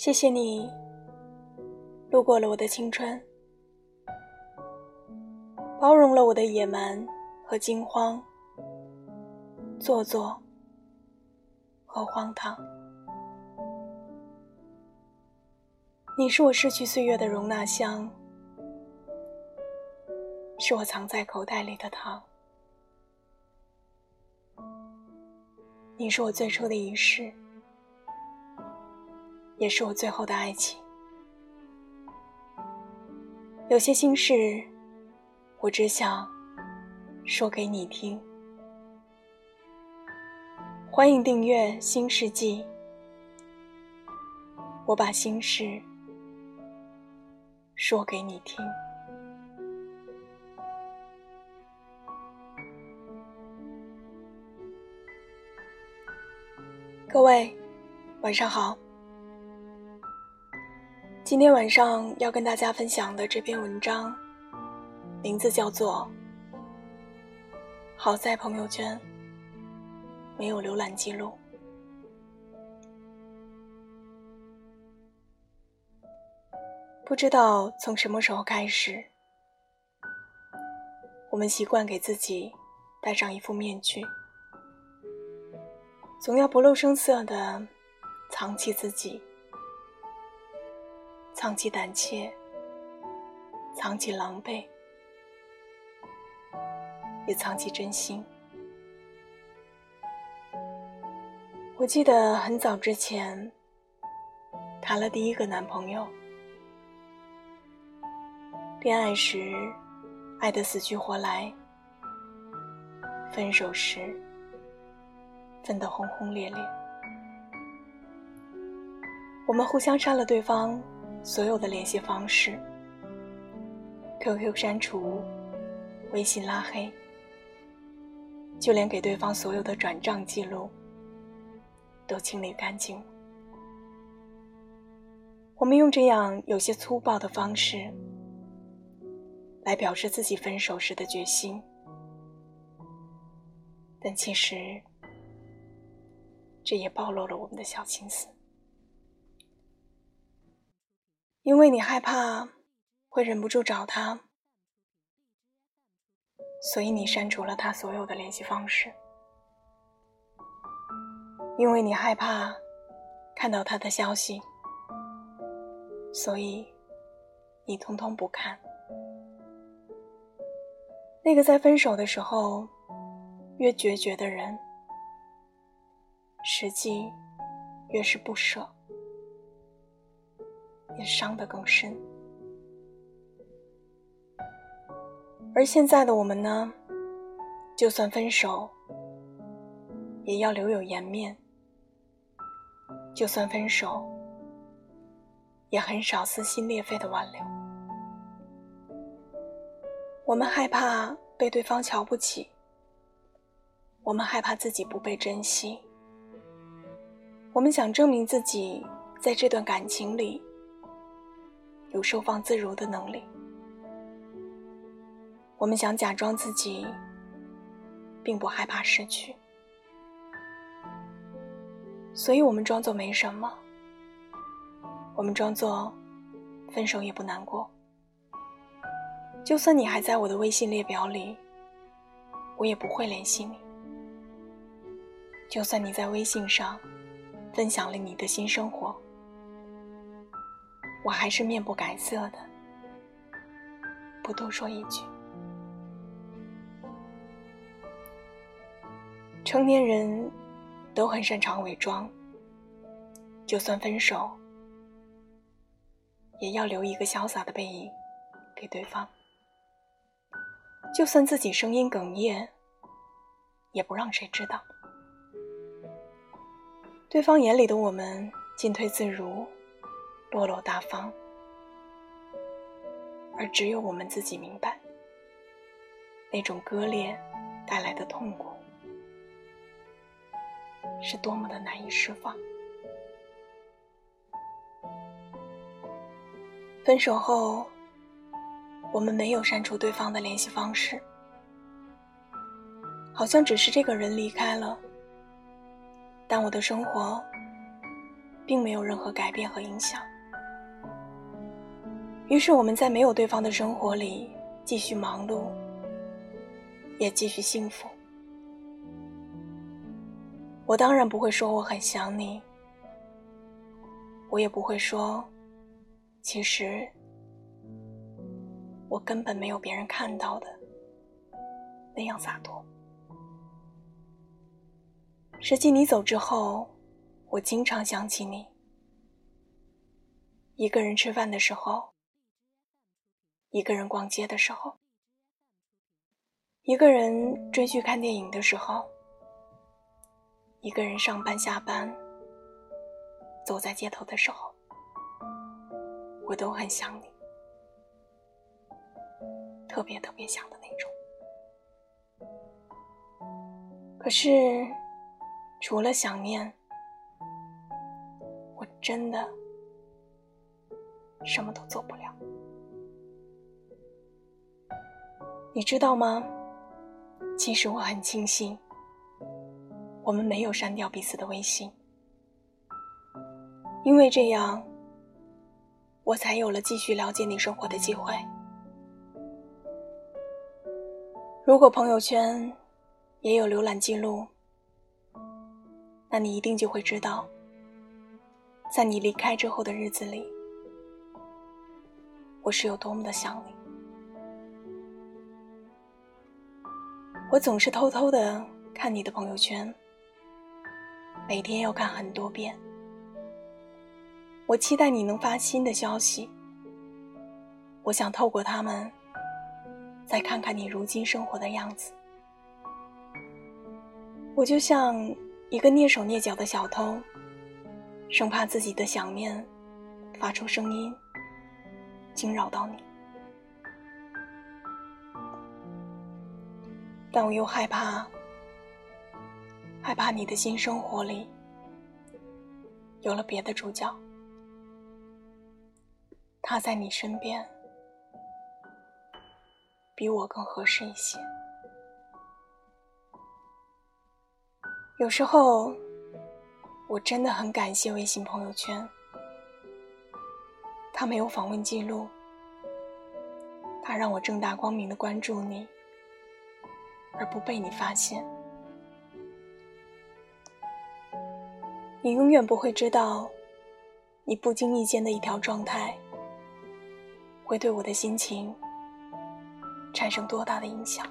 谢谢你路过了我的青春，包容了我的野蛮和惊慌，做作和荒唐。你是我逝去岁月的容纳箱，是我藏在口袋里的糖。你是我最初的仪式。也是我最后的爱情。有些心事，我只想说给你听。欢迎订阅《新世纪》，我把心事说给你听。各位，晚上好。今天晚上要跟大家分享的这篇文章，名字叫做《好在朋友圈没有浏览记录》。不知道从什么时候开始，我们习惯给自己戴上一副面具，总要不露声色的藏起自己。藏起胆怯，藏起狼狈，也藏起真心。我记得很早之前谈了第一个男朋友，恋爱时爱得死去活来，分手时分得轰轰烈烈。我们互相删了对方。所有的联系方式，QQ 删除，微信拉黑，就连给对方所有的转账记录都清理干净。我们用这样有些粗暴的方式来表示自己分手时的决心，但其实这也暴露了我们的小心思。因为你害怕会忍不住找他，所以你删除了他所有的联系方式。因为你害怕看到他的消息，所以你通通不看。那个在分手的时候越决绝的人，实际越是不舍。也伤得更深，而现在的我们呢？就算分手，也要留有颜面；就算分手，也很少撕心裂肺的挽留。我们害怕被对方瞧不起，我们害怕自己不被珍惜，我们想证明自己在这段感情里。有收放自如的能力，我们想假装自己并不害怕失去，所以我们装作没什么，我们装作分手也不难过。就算你还在我的微信列表里，我也不会联系你。就算你在微信上分享了你的新生活。我还是面不改色的，不多说一句。成年人都很擅长伪装，就算分手，也要留一个潇洒的背影给对方；就算自己声音哽咽，也不让谁知道。对方眼里的我们进退自如。落落大方，而只有我们自己明白，那种割裂带来的痛苦是多么的难以释放。分手后，我们没有删除对方的联系方式，好像只是这个人离开了，但我的生活。并没有任何改变和影响。于是我们在没有对方的生活里继续忙碌，也继续幸福。我当然不会说我很想你，我也不会说，其实我根本没有别人看到的那样洒脱。实际你走之后，我经常想起你，一个人吃饭的时候。一个人逛街的时候，一个人追剧看电影的时候，一个人上班下班，走在街头的时候，我都很想你，特别特别想的那种。可是，除了想念，我真的什么都做不了。你知道吗？其实我很庆幸，我们没有删掉彼此的微信，因为这样，我才有了继续了解你生活的机会。如果朋友圈也有浏览记录，那你一定就会知道，在你离开之后的日子里，我是有多么的想你。我总是偷偷的看你的朋友圈，每天要看很多遍。我期待你能发新的消息，我想透过他们，再看看你如今生活的样子。我就像一个蹑手蹑脚的小偷，生怕自己的想念发出声音，惊扰到你。但我又害怕，害怕你的新生活里有了别的主角，他在你身边比我更合适一些。有时候，我真的很感谢微信朋友圈，他没有访问记录，他让我正大光明的关注你。而不被你发现，你永远不会知道，你不经意间的一条状态，会对我的心情产生多大的影响。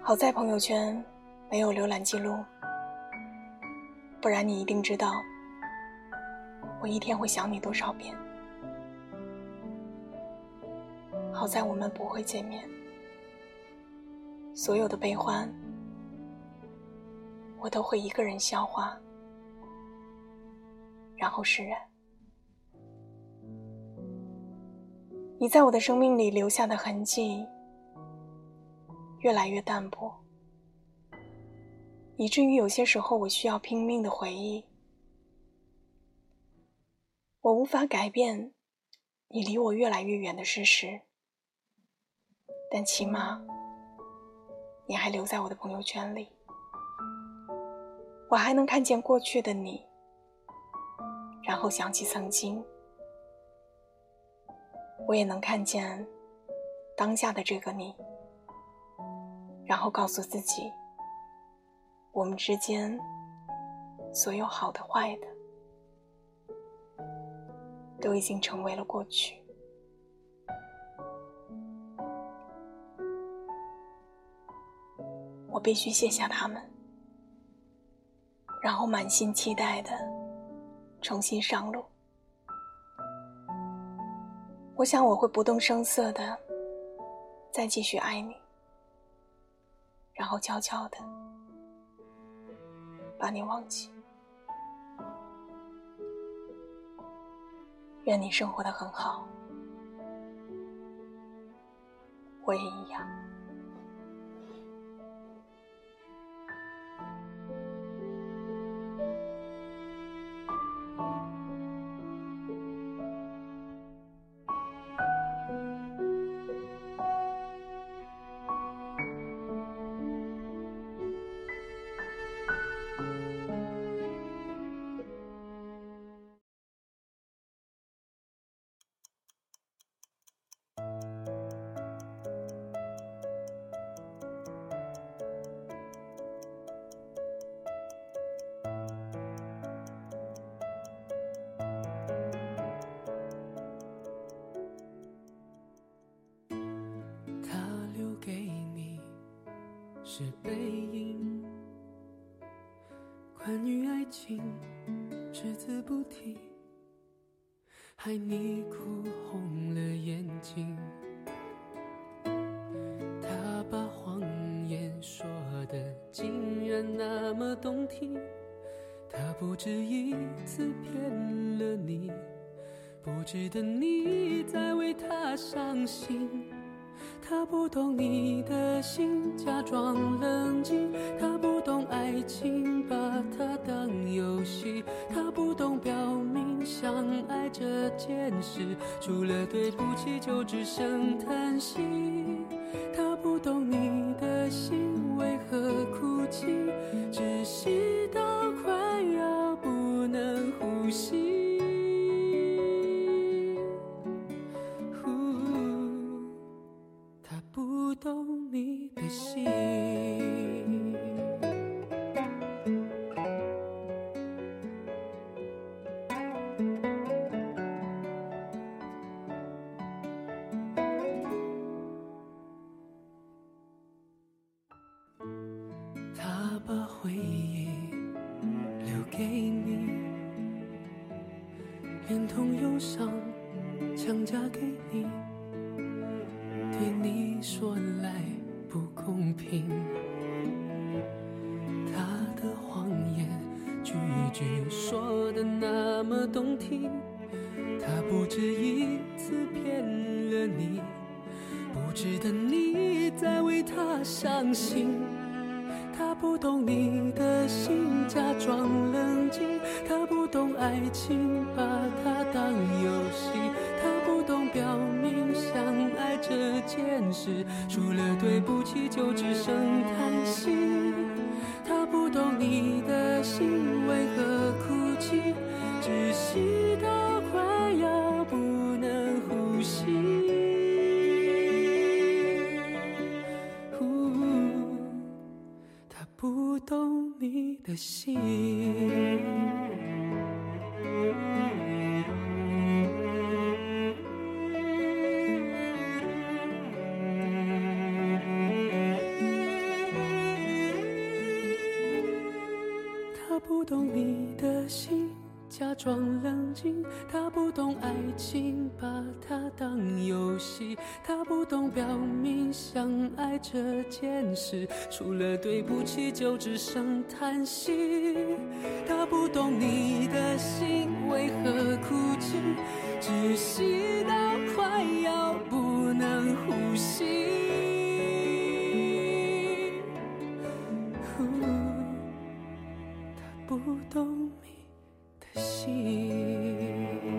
好在朋友圈没有浏览记录，不然你一定知道，我一天会想你多少遍。好在我们不会见面，所有的悲欢，我都会一个人消化，然后释然。你在我的生命里留下的痕迹，越来越淡薄，以至于有些时候我需要拼命的回忆。我无法改变你离我越来越远的事实。但起码，你还留在我的朋友圈里，我还能看见过去的你，然后想起曾经，我也能看见当下的这个你，然后告诉自己，我们之间所有好的坏的，都已经成为了过去。我必须卸下他们，然后满心期待的重新上路。我想我会不动声色的再继续爱你，然后悄悄的把你忘记。愿你生活的很好，我也一样。是背影。关于爱情，只字不提，害你哭红了眼睛。他把谎言说的竟然那么动听，他不止一次骗了你。不值得你再为他伤心，他不懂你的心，假装冷静。他不懂爱情，把它当游戏。他不懂表明相爱这件事，除了对不起就只剩叹息。他不懂你的心为何哭泣，窒息到快要不能呼吸。嫁给你，对你说来不公平。他的谎言句句说的那么动听，他不止一次骗了你，不值得你再为他伤心。他不懂你的心，假装冷静。他不懂爱情，把它当游戏。他总表明相爱这件事，除了对不起就只剩叹息。他不懂你的心为何哭泣，窒息到快要不能呼吸。他不懂你的心，假装冷静，他不懂爱情，把它当游戏，他不懂表明相爱这件事，除了对不起，就只剩叹息。他不懂你的心为何哭泣，窒息到快要不能呼吸。他不懂。心。